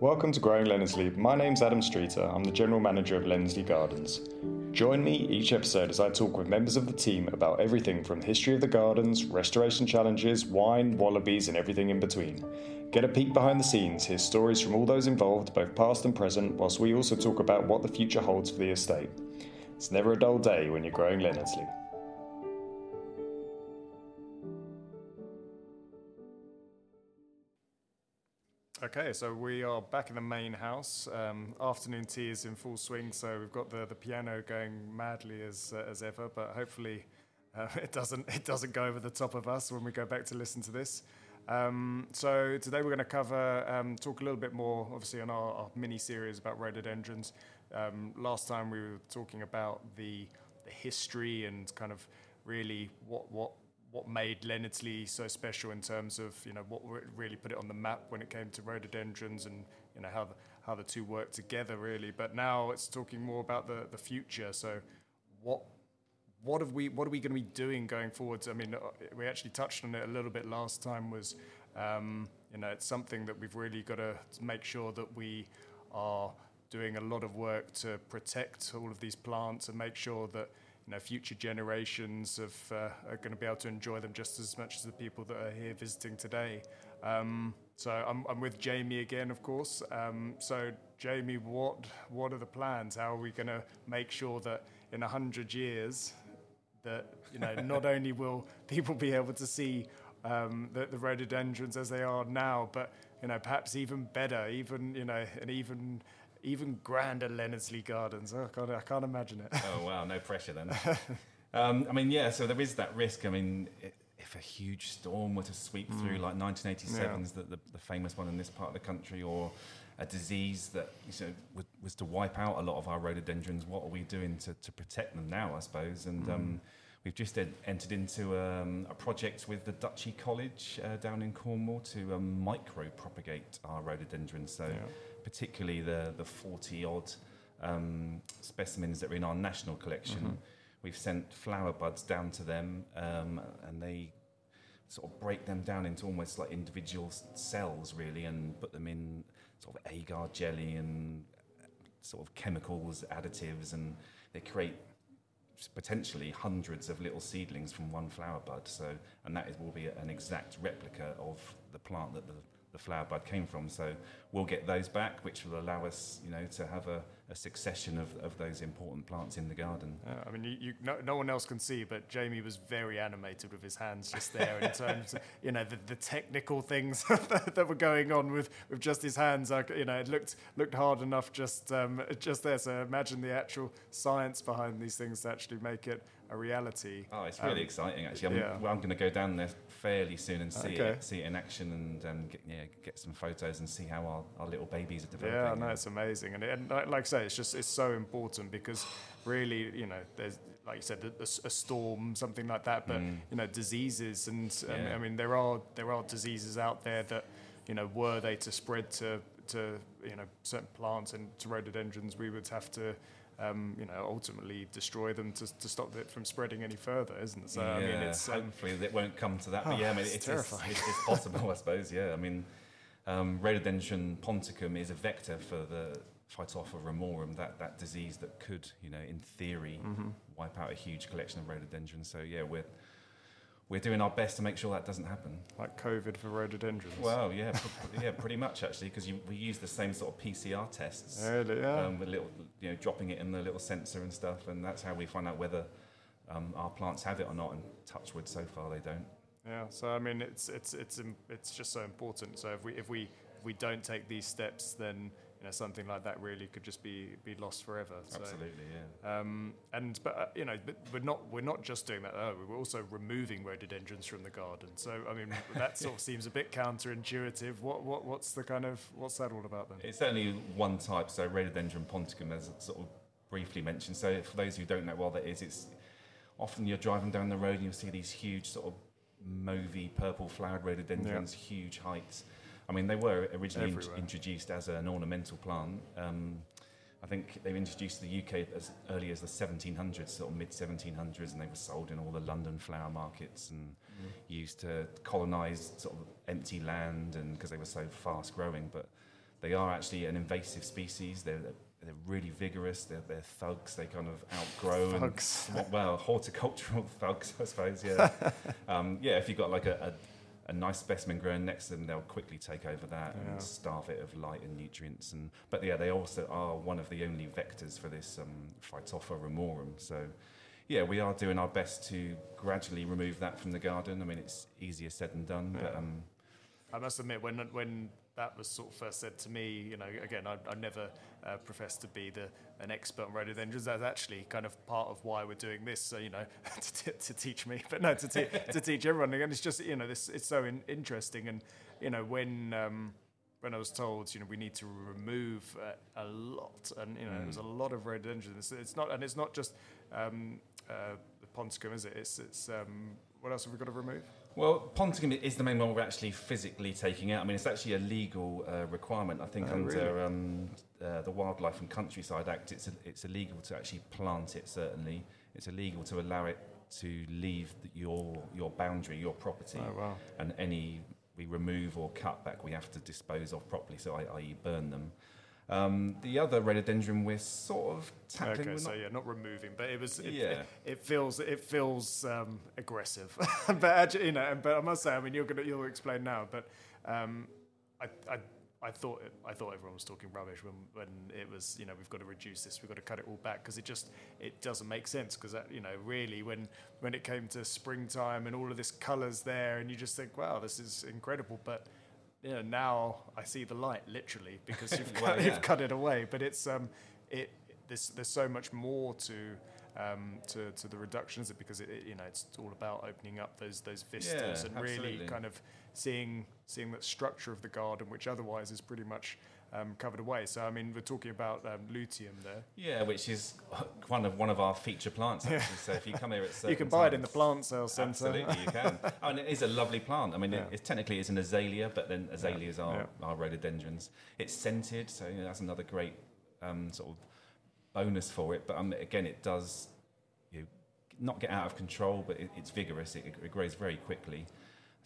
Welcome to Growing Leonardslee. My name's Adam Streeter. I'm the General Manager of Leonardslee Gardens. Join me each episode as I talk with members of the team about everything from the history of the gardens, restoration challenges, wine, wallabies, and everything in between. Get a peek behind the scenes, hear stories from all those involved, both past and present, whilst we also talk about what the future holds for the estate. It's never a dull day when you're growing Leonardslee. Okay, so we are back in the main house. Um, afternoon tea is in full swing, so we've got the, the piano going madly as uh, as ever. But hopefully, uh, it doesn't it doesn't go over the top of us when we go back to listen to this. Um, so today we're going to cover um, talk a little bit more, obviously, on our, our mini series about rhododendrons. Um, last time we were talking about the the history and kind of really what what what made Leonardslee so special in terms of you know what really put it on the map when it came to rhododendrons and you know how the, how the two work together really. But now it's talking more about the the future. So what what have we what are we going to be doing going forwards? I mean, we actually touched on it a little bit last time. Was um, you know it's something that we've really got to make sure that we are doing a lot of work to protect all of these plants and make sure that you know, future generations of, uh, are going to be able to enjoy them just as much as the people that are here visiting today. Um, so I'm, I'm, with Jamie again, of course. Um, so Jamie, what what are the plans? How are we going to make sure that in a hundred years, that you know, not only will people be able to see um, the, the rhododendrons as they are now, but you know, perhaps even better, even you know, an even even grander Leonardslee Gardens. Oh, God, I can't imagine it. Oh, wow, no pressure then. um, I mean, yeah, so there is that risk. I mean, it, if a huge storm were to sweep mm. through, like 1987's yeah. the, the, the, famous one in this part of the country, or a disease that you know, was, was to wipe out a lot of our rhododendrons, what are we doing to, to protect them now, I suppose? And mm. um, we've just ed- entered into um, a project with the Duchy College uh, down in Cornwall to um, micro propagate our rhododendrons. So yeah particularly the, the 40 odd um, specimens that are in our national collection. Mm-hmm. We've sent flower buds down to them um, and they sort of break them down into almost like individual cells, really, and put them in sort of agar jelly and sort of chemicals, additives, and they create potentially hundreds of little seedlings from one flower bud. So, and that is, will be an exact replica of the plant that the the flower bud came from. So we'll get those back, which will allow us, you know, to have a, a succession of, of those important plants in the garden. Uh, I mean, you, you, no, no, one else can see, but Jamie was very animated with his hands just there in terms of, you know, the, the technical things that were going on with, with just his hands. I, you know, it looked looked hard enough just um, just there. So imagine the actual science behind these things to actually make it a reality. Oh, it's really um, exciting actually. I'm, yeah. well, I'm going to go down there fairly soon and see okay. it, see it in action, and um, get, yeah, get some photos and see how our, our little babies are developing. Yeah, no, it's amazing, and, and like, like I say, it's just it's so important because really, you know, there's like you said, a, a storm, something like that, but mm. you know, diseases, and um, yeah. I mean, there are there are diseases out there that you know, were they to spread to to you know certain plants and to rhododendrons, we would have to um, you know, ultimately destroy them to, to stop it from spreading any further, isn't it? So yeah, I mean, it's um, hopefully it won't come to that. But oh, yeah, I mean, it's, it's, it's, it's, possible, I suppose. Yeah, I mean, um, Rhododendron ponticum is a vector for the Phytophthora ramorum, that that disease that could, you know, in theory, mm-hmm. wipe out a huge collection of rhododendrons. So yeah, we're we're doing our best to make sure that doesn't happen. Like COVID for rhododendrons. Well, yeah, pr- yeah, pretty much actually, because we use the same sort of PCR tests. Really, yeah. Um, with little, you know, dropping it in the little sensor and stuff, and that's how we find out whether um, our plants have it or not. And touchwood, so far they don't. Yeah. So I mean, it's it's it's it's just so important. So if we if we if we don't take these steps, then know something like that really could just be be lost forever. So, Absolutely, yeah. Um, and but uh, you know, but we're not we're not just doing that. Oh, we're also removing rhododendrons from the garden. So I mean, that sort of seems a bit counterintuitive. What what what's the kind of what's that all about then? It's only one type. So rhododendron ponticum, as sort of briefly mentioned. So for those who don't know what that is, it's often you're driving down the road and you'll see these huge sort of mauvey purple flowered rhododendrons, yeah. huge heights I mean, they were originally in- introduced as an ornamental plant. Um, I think they were introduced to the UK as early as the 1700s, sort of mid 1700s, and they were sold in all the London flower markets and mm. used to colonise sort of empty land, and because they were so fast growing. But they are actually an invasive species. They're, they're really vigorous. They're, they're thugs. They kind of outgrow. Thugs. And, well, horticultural thugs, I suppose. Yeah. um, yeah. If you've got like a, a, a, nice specimen growing next to them, they'll quickly take over that yeah. and starve it of light and nutrients. And but yeah, they also are one of the only vectors for this um, Phytophthora ramorum. So yeah, we are doing our best to gradually remove that from the garden. I mean, it's easier said than done, yeah. but. Um, I must admit, when when that was sort of first said to me, you know, again, I, I never uh, professed to be the an expert on rhododendrons. That's actually kind of part of why we're doing this. So you know, to, to, teach me, but no, to, te- to teach everyone. And it's just you know, this it's so in, interesting. And you know, when um, when I was told, you know, we need to remove uh, a lot, and you know, mm. there's a lot of rhododendrons. It's, it's, not, and it's not just um, uh, the Ponticum, is it? It's it's um, what else have we got to remove? Well, Ponticum is the main one we're actually physically taking out. I mean, it's actually a legal uh, requirement. I think oh, under really? um, uh, the Wildlife and Countryside Act, it's, a, it's illegal to actually plant it, certainly. It's illegal to allow it to leave the, your, your boundary, your property. Oh, wow. And any we remove or cut back, we have to dispose of properly, so i.e., burn them. Um, the other rhododendron we're sort of tackling. Okay, so yeah, not removing, but it was. It, yeah. it, it feels it feels um, aggressive, but actually, you know, but I must say, I mean, you're gonna you'll explain now, but um, I, I I thought it, I thought everyone was talking rubbish when, when it was you know we've got to reduce this we've got to cut it all back because it just it doesn't make sense because you know really when when it came to springtime and all of this colours there and you just think wow this is incredible but you know, now I see the light literally because you've, well, cut, yeah. you've cut it away. But it's um, it there's there's so much more to um, to, to the reductions because it, it, you know it's all about opening up those those vistas yeah, and absolutely. really kind of seeing seeing that structure of the garden, which otherwise is pretty much um, covered away. So I mean, we're talking about um, luteum there. Yeah, which is one of one of our feature plants. Actually. Yeah. So if you come here at you can buy times, it in the plant sale centre. Absolutely, you can. oh, and it is a lovely plant. I mean, yeah. it, it's technically it's an azalea, but then azaleas yeah. are, are rhododendrons. It's scented, so you know, that's another great um, sort of bonus for it. But um, again, it does you know, not get out of control, but it, it's vigorous. It, it grows very quickly.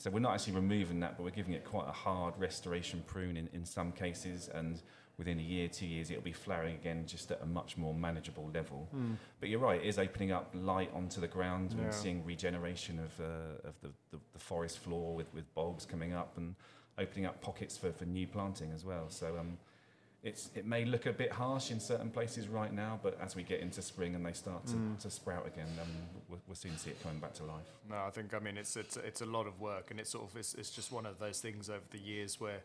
So we're not actually removing that, but we're giving it quite a hard restoration prune in, in some cases, and within a year, two years, it'll be flowering again just at a much more manageable level. Mm. But you're right, it is opening up light onto the ground yeah. and seeing regeneration of, uh, of the, the, the, forest floor with, with bulbs coming up and opening up pockets for, for new planting as well. So um, it's, it may look a bit harsh in certain places right now, but as we get into spring and they start to, mm. to sprout again, um, we'll, we'll, soon see it coming back to life. No, I think I mean it's it's, it's a lot of work, and it's sort of it's, it's just one of those things over the years where,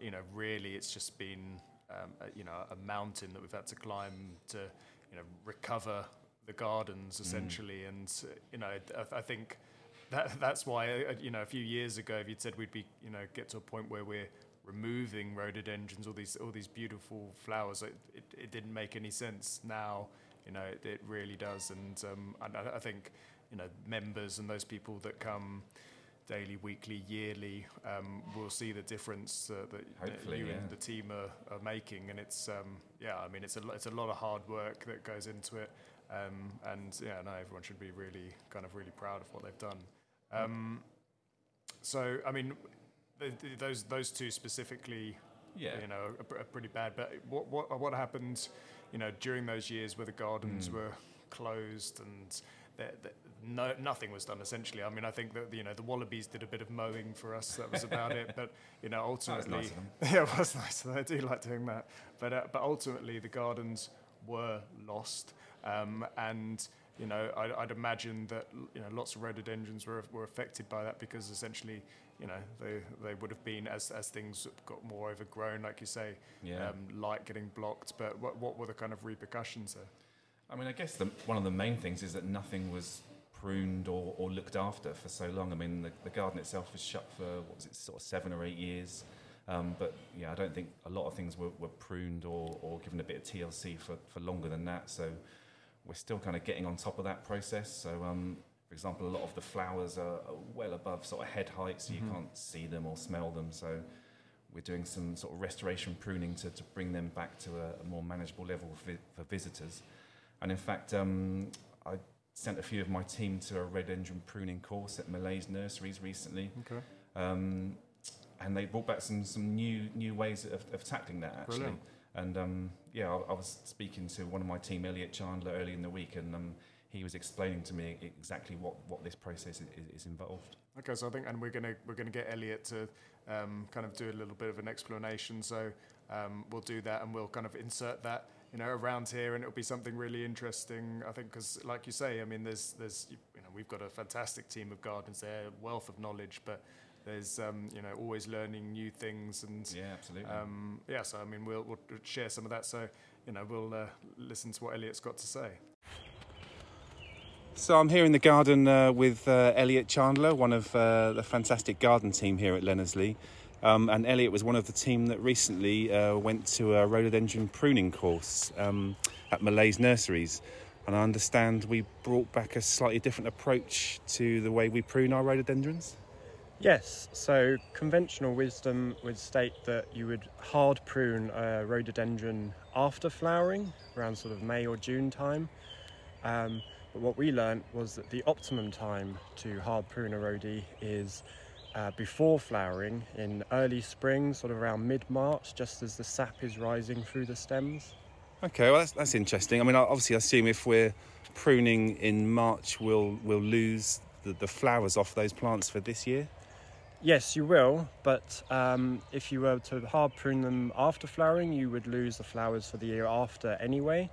you know, really it's just been um, a, you know a mountain that we've had to climb to you know recover the gardens mm. essentially, mm. and you know I, I think that that's why uh, you know a few years ago if you'd said we'd be you know get to a point where we're removing rhododendrons, all these all these beautiful flowers. It, it, it didn't make any sense. Now, you know, it, it really does, and um, I, I, think you know members and those people that come daily, weekly, yearly um, will see the difference uh, that, that, you yeah. and the team are, are making, and it's um, yeah, I mean, it's a it's a lot of hard work that goes into it, um, and yeah, no, everyone should be really kind of really proud of what they've done. Um, so, I mean, those those two specifically, yeah. you know, are, are, pretty bad. But what what what happened, you know, during those years where the gardens mm. were closed and no, nothing was done essentially. I mean, I think that you know the Wallabies did a bit of mowing for us. That was about it. But you know, ultimately, nice yeah, it was nice. I do like doing that. But uh, but ultimately, the gardens were lost, um, and you know, I'd, I'd, imagine that you know lots of rhododendrons were were affected by that because essentially you know they they would have been as as things got more overgrown, like you say, yeah. um, light getting blocked. But what what were the kind of repercussions there? I mean, I guess the, one of the main things is that nothing was pruned or, or looked after for so long. I mean, the, the, garden itself was shut for what was it, sort of seven or eight years. Um, but yeah, I don't think a lot of things were, were pruned or, or given a bit of TLC for, for longer than that. So we're still kind of getting on top of that process. So um, for example, a lot of the flowers are, well above sort of head height, so you mm-hmm. can't see them or smell them. So we're doing some sort of restoration pruning to, to bring them back to a, a more manageable level for, for visitors. And in fact, um, I sent a few of my team to a rhododendron pruning course at Millais Nurseries recently. Okay. Um, and they brought back some some new new ways of, of tackling that actually. Brilliant. And um, yeah, I, I was speaking to one of my team, Elliot Chandler, early in the week, and um, he was explaining to me exactly what, what this process is, is involved. Okay, so I think, and we're gonna we're gonna get Elliot to um, kind of do a little bit of an explanation. So um, we'll do that, and we'll kind of insert that, you know, around here, and it'll be something really interesting. I think because, like you say, I mean, there's there's you know we've got a fantastic team of gardeners there, wealth of knowledge, but there's um, you know always learning new things and Yeah, absolutely. um, yeah. So I mean, we'll, we'll share some of that. So you know, we'll uh, listen to what Elliot's got to say. So I'm here in the garden uh, with uh, Elliot Chandler, one of uh, the fantastic garden team here at Leonardslee. Um, and Elliot was one of the team that recently uh, went to a rhododendron pruning course um, at Millais Nurseries. And I understand we brought back a slightly different approach to the way we prune our rhododendrons. Yes, so conventional wisdom would state that you would hard prune a rhododendron after flowering, around sort of May or June time. Um, but what we learnt was that the optimum time to hard prune a rhodie is uh, before flowering in early spring, sort of around mid March, just as the sap is rising through the stems. Okay, well that's, that's interesting. I mean, obviously, I assume if we're pruning in March, we'll we'll lose the, the flowers off those plants for this year. Yes, you will, but um, if you were to hard prune them after flowering, you would lose the flowers for the year after anyway.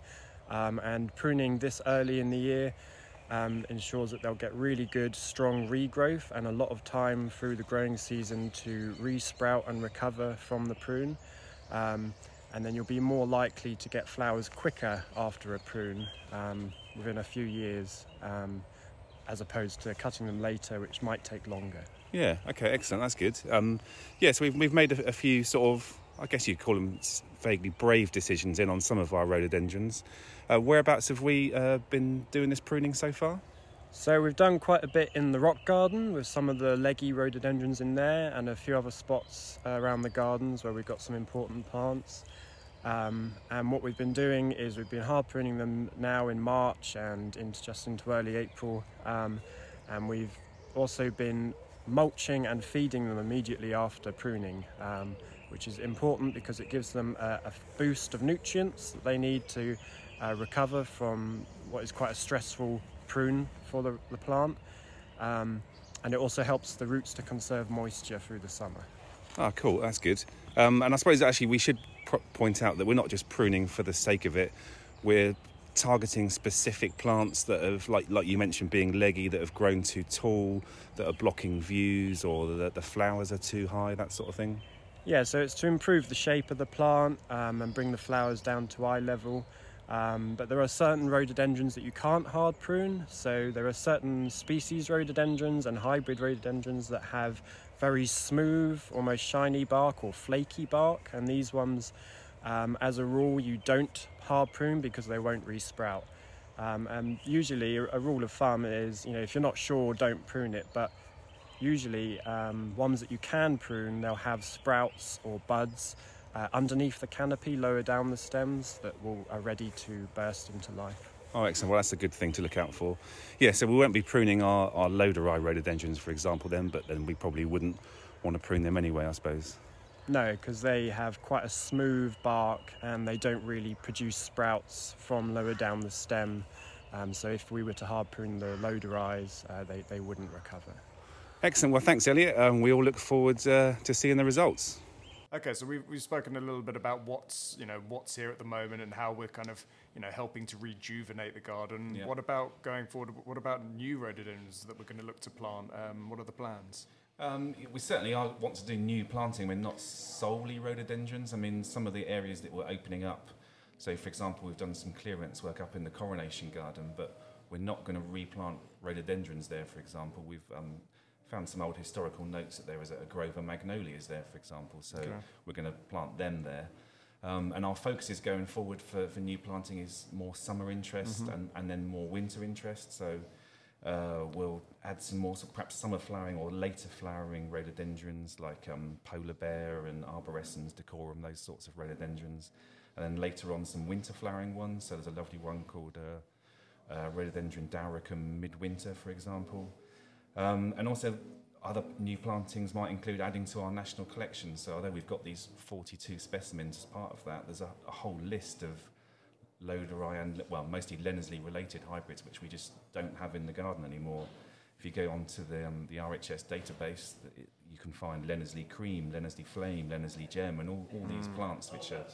Um, and pruning this early in the year um, ensures that they'll get really good, strong regrowth and a lot of time through the growing season to resprout and recover from the prune. Um, and then you'll be more likely to get flowers quicker after a prune um, within a few years, um, as opposed to cutting them later, which might take longer. Yeah. Okay. Excellent. That's good. Um, yeah. So we've we've made a, a few sort of, I guess you'd call them vaguely brave decisions in on some of our rhododendrons. Uh, whereabouts have we uh, been doing this pruning so far? So we've done quite a bit in the rock garden with some of the leggy rhododendrons in there and a few other spots uh, around the gardens where we've got some important plants. Um, and what we've been doing is we've been hard pruning them now in March and into just into early April. Um, and we've also been mulching and feeding them immediately after pruning, um, which is important because it gives them a, a boost of nutrients that they need to uh, recover from what is quite a stressful prune for the, the plant. Um, and it also helps the roots to conserve moisture through the summer. Ah, cool. That's good. Um, and I suppose actually we should pro- point out that we're not just pruning for the sake of it. We're targeting specific plants that have, like like you mentioned, being leggy, that have grown too tall, that are blocking views, or that the flowers are too high, that sort of thing. Yeah, so it's to improve the shape of the plant um, and bring the flowers down to eye level. Um, but there are certain rhododendrons that you can't hard prune. So there are certain species rhododendrons and hybrid rhododendrons that have very smooth, almost shiny bark or flaky bark. And these ones, um, as a rule, you don't hard prune because they won't resprout. Um, and usually, a, rule of thumb is, you know, if you're not sure, don't prune it. But usually um, ones that you can prune they'll have sprouts or buds uh, underneath the canopy lower down the stems that will are ready to burst into life Oh, excellent. Well, that's a good thing to look out for. Yeah, so we won't be pruning our, our Loderi rhododendrons, for example, then, but then we probably wouldn't want to prune them anyway, I suppose. no because they have quite a smooth bark and they don't really produce sprouts from lower down the stem um, so if we were to hard prune the Loderis uh, they, they wouldn't recover Excellent. Well, thanks, Elliot. Um, we all look forward uh, to seeing the results. Okay, so we've, we've spoken a little bit about what's you know what's here at the moment and how we're kind of you know helping to rejuvenate the garden. Yeah. What about going forward? What about new rhododendrons that we're going to look to plant? Um, what are the plans? Um, we certainly are, want to do new planting. We're not solely rhododendrons. I mean, some of the areas that we're opening up. So, for example, we've done some clearance work up in the Coronation Garden, but we're not going to replant rhododendrons there. For example, we've um, found some old historical notes that there was a grove of magnolias there, for example. So Okay. we're going to plant them there. Um, and our focus is going forward for, for new planting is more summer interest Mhm. and, and then more winter interest. So uh, we'll add some more, so perhaps summer flowering or later flowering rhododendrons like um, polar bear and arborescens, decorum, those sorts of rhododendrons. And then later on, some winter flowering ones. So there's a lovely one called uh, uh, rhododendron dauricum midwinter, for example. Um, and also, other new plantings might include adding to our national collection. So although we've got these 42 specimens as part of that, there's a, a whole list of Loderi and, well, mostly Leonardslee related hybrids, which we just don't have in the garden anymore. If you go onto the, um, the RHS database, it, you can find Leonardslee Cream, Leonardslee Flame, Leonardslee Gem, and all, all these Mm. plants which are,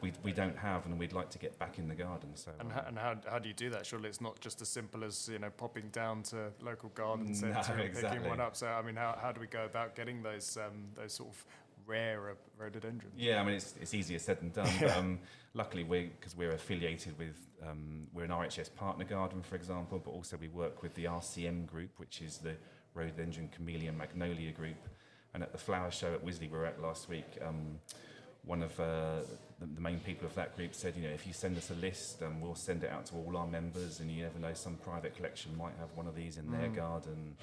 we, we don't have and we'd like to get back in the garden. So, And, how, and how, how do you do that? Surely it's not just as simple as you know popping down to local garden No, centre and picking one up. So I mean, how, how do we go about getting those um, those sort of rarer rhododendrons? Yeah, I mean it's, it's easier said than done. But um, luckily, we because we're affiliated with um, we're an RHS partner garden, for example, but also we work with the RCM group, which is the Rhododendron Camellia Magnolia group. And at the flower show at Wisley we were at last week, um, one of uh, the, the main people of that group said, you know, if you send us a list, um, we'll send it out to all our members, and you never know, some private collection might have one of these in their Mm. garden.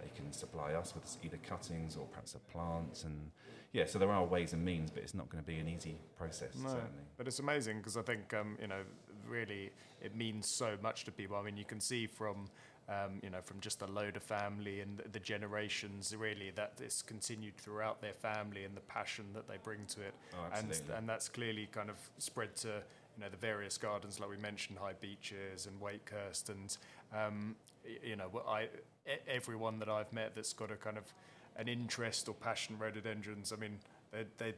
They can supply us with either cuttings or perhaps a plant, and yeah, so there are ways and means, but it's not going to be an easy process, No, certainly. But it's amazing because I think um, you know really it means so much to people. I mean, you can see from um, you know from just the Loder family and the, the generations really that it's continued throughout their family and the passion that they bring to it, Oh, and and that's clearly kind of spread to you know the various gardens like we mentioned, High Beeches and Wakehurst, and um, you know I everyone that I've met that's got a kind of an interest or passion rhododendrons. I mean, they they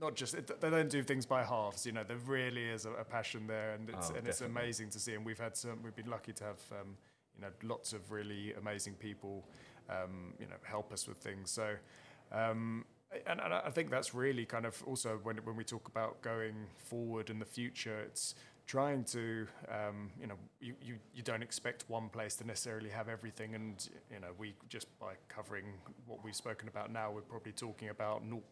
not just they don't do things by halves. You know, there really is a, a passion there, and it's Oh, and it's amazing to see. And we've had some. We've been lucky to have um, you know lots of really amazing people, um, you know, help us with things. So. Um, and, and I think that's really kind of also when when we talk about going forward in the future, it's trying to um, you know you, you, you don't expect one place to necessarily have everything and you know we just by covering what we've spoken about now we're probably talking about 0.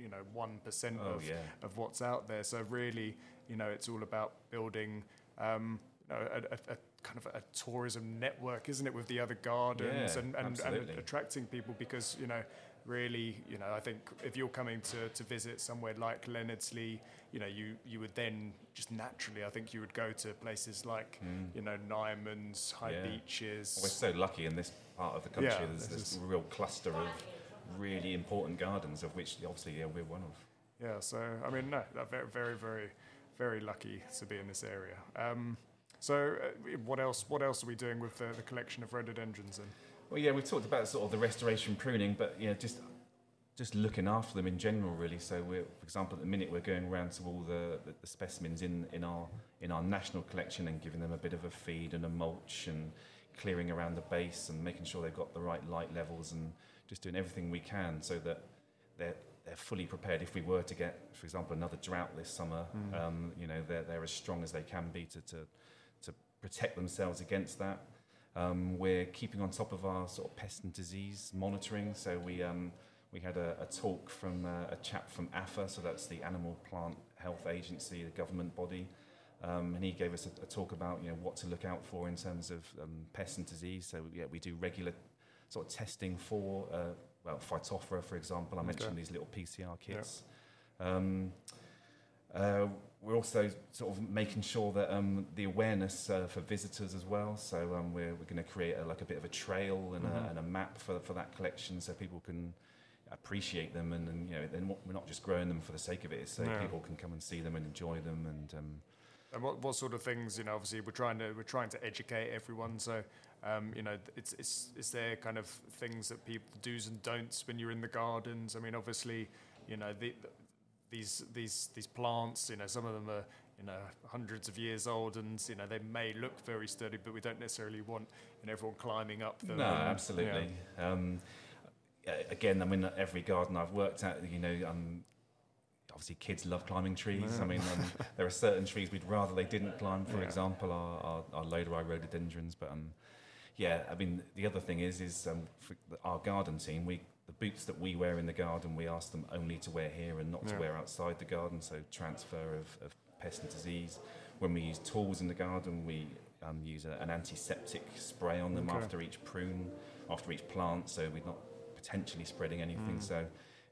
you know 1% Oh, of, yeah. of what's out there so really you know it's all about building um, a, a, a kind of a tourism network isn't it with the other gardens Yeah, and, and, and attracting people because you know really you know I think if you're coming to, to visit somewhere like Leonardslee you know you you would then just naturally I think you would go to places like you know Nymans High. Yeah. Beeches We're so lucky in this part of the country. Yeah, there's this this is- real cluster of really important gardens, of which obviously yeah, we're one of. Yeah, so I mean, no, very, very, very, very lucky to be in this area. Um, so, uh, what else? What else are we doing with the, the collection of rhododendrons? And Well, yeah, we've talked about sort of the restoration pruning, but yeah, just just looking after them in general, really. So, we're, for example, at the minute we're going around to all the, the, specimens in, in our in our national collection and giving them a bit of a feed and a mulch and clearing around the base and making sure they've got the right light levels and just doing everything we can so that they're they're fully prepared if we were to get, for example, another drought this summer. Um, you know, they're they're as strong as they can be to, to protect themselves against that. Um, we're keeping on top of our sort of pest and disease monitoring. So we um, we had a, a talk from uh, a chap from APHA, so that's the Animal Plant Health Agency, the government body, um, and he gave us a, a talk about you know what to look out for in terms of um, pests and disease. So yeah, we do regular sort of testing for uh, well Phytophthora, for example. I mentioned these little PCR kits. Um, uh, we're also sort of making sure that um, the awareness uh, for visitors as well. So um, we're, we're going to create a, like a bit of a trail and, a, and a map for, for that collection, so people can appreciate them and, and you know they're we're not just growing them for the sake of it. So people can come and see them and enjoy them. And um, and what, what sort of things? You know, obviously we're trying to we're trying to educate everyone. So, um, you know, it's it's is there kind of things that people do's and don'ts when you're in the gardens? I mean, obviously, you know, the, these these these plants. You know, some of them are you know hundreds of years old, and you know they may look very sturdy, but we don't necessarily want you know, everyone climbing up them. No, absolutely. Um, again, I mean, every garden I've worked at, you know, um, obviously kids love climbing trees. I mean, um, there are certain trees we'd rather they didn't climb. For Yeah. example, our, our, our Loderi rhododendrons. But um, yeah, I mean, the other thing is, is um, for our garden team, we the boots that we wear in the garden, we ask them only to wear here and not Yeah. to wear outside the garden. So transfer of, of pest and disease. When we use tools in the garden, we um, use a, an antiseptic spray on them Okay. after each prune, after each plant, so we're not potentially spreading anything. Mm. So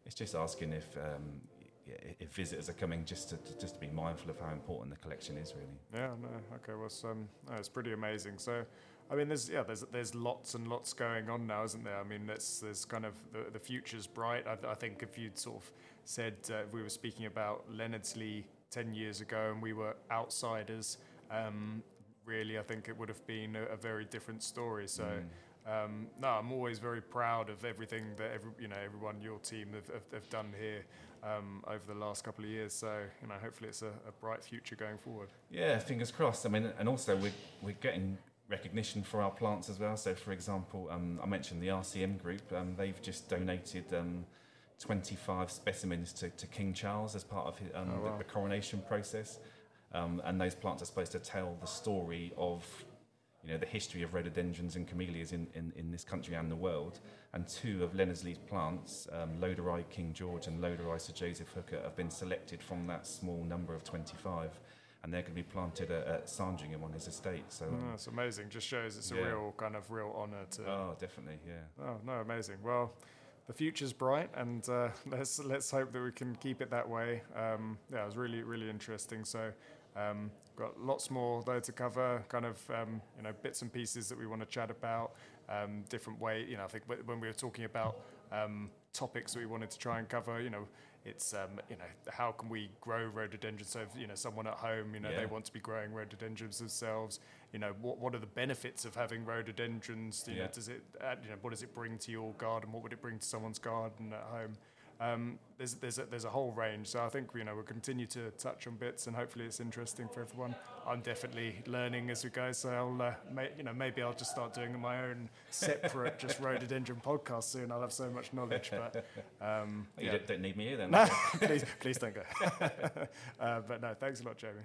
it's just asking if um, if visitors are coming, just to just to be mindful of how important the collection is, really. Yeah, no, okay, well, it's, um, no, it's pretty amazing. So, I mean, there's yeah, there's there's lots and lots going on now, isn't there? I mean, it's there's kind of the, the future's bright. I, I think if you'd sort of said uh, we were speaking about Leonardslee ten years ago and we were outsiders, um, really, I think it would have been a, a very different story. So. Mm. Um, no, I'm always very proud of everything that every, you know everyone your team have, have, have done here um, over the last couple of years. So you know, hopefully it's a, a, bright future going forward. Yeah, fingers crossed. I mean, and also we're we're getting recognition for our plants as well. So, for example, um, I mentioned the RCM group. Um, they've just donated. Um, 25 specimens to, to, King Charles as part of his, um, oh, wow. the, the, coronation process. Um, and those plants are supposed to tell the story of you know, the history of rhododendrons and camellias in, in, in this country and the world. And two of Leonardslee's plants, um, Loderi King George and Loderi Sir Joseph Hooker, have been selected from that small number of 25. And they're going to be planted at, at Sandringham on his estate. So oh, that's amazing. Just shows it's a yeah. real kind of real honour to. Oh, definitely, yeah. Oh no, amazing. Well, the future's bright, and uh, let's let's hope that we can keep it that way. Um, yeah, it was really really interesting. So um, got lots more though to cover, kind of um, you know bits and pieces that we want to chat about, um, different way. You know, I think when we were talking about um, topics that we wanted to try and cover, you know, it's um, you know how can we grow rhododendrons? So if, you know someone at home, you know yeah. they want to be growing rhododendrons themselves. You know what what are the benefits of having rhododendrons? You yeah. know, does it add, you know what does it bring to your garden? What would it bring to someone's garden at home? Um, there's there's a, there's a whole range. So I think you know we'll continue to touch on bits, and hopefully it's interesting for everyone. I'm definitely learning as we go, so I'll uh, may, you know maybe I'll just start doing my own separate just rhododendron podcast soon. I'll have so much knowledge, but um, you yeah. don't, don't, need me here then. No, please please don't go. uh, but no, thanks a lot, Jamie.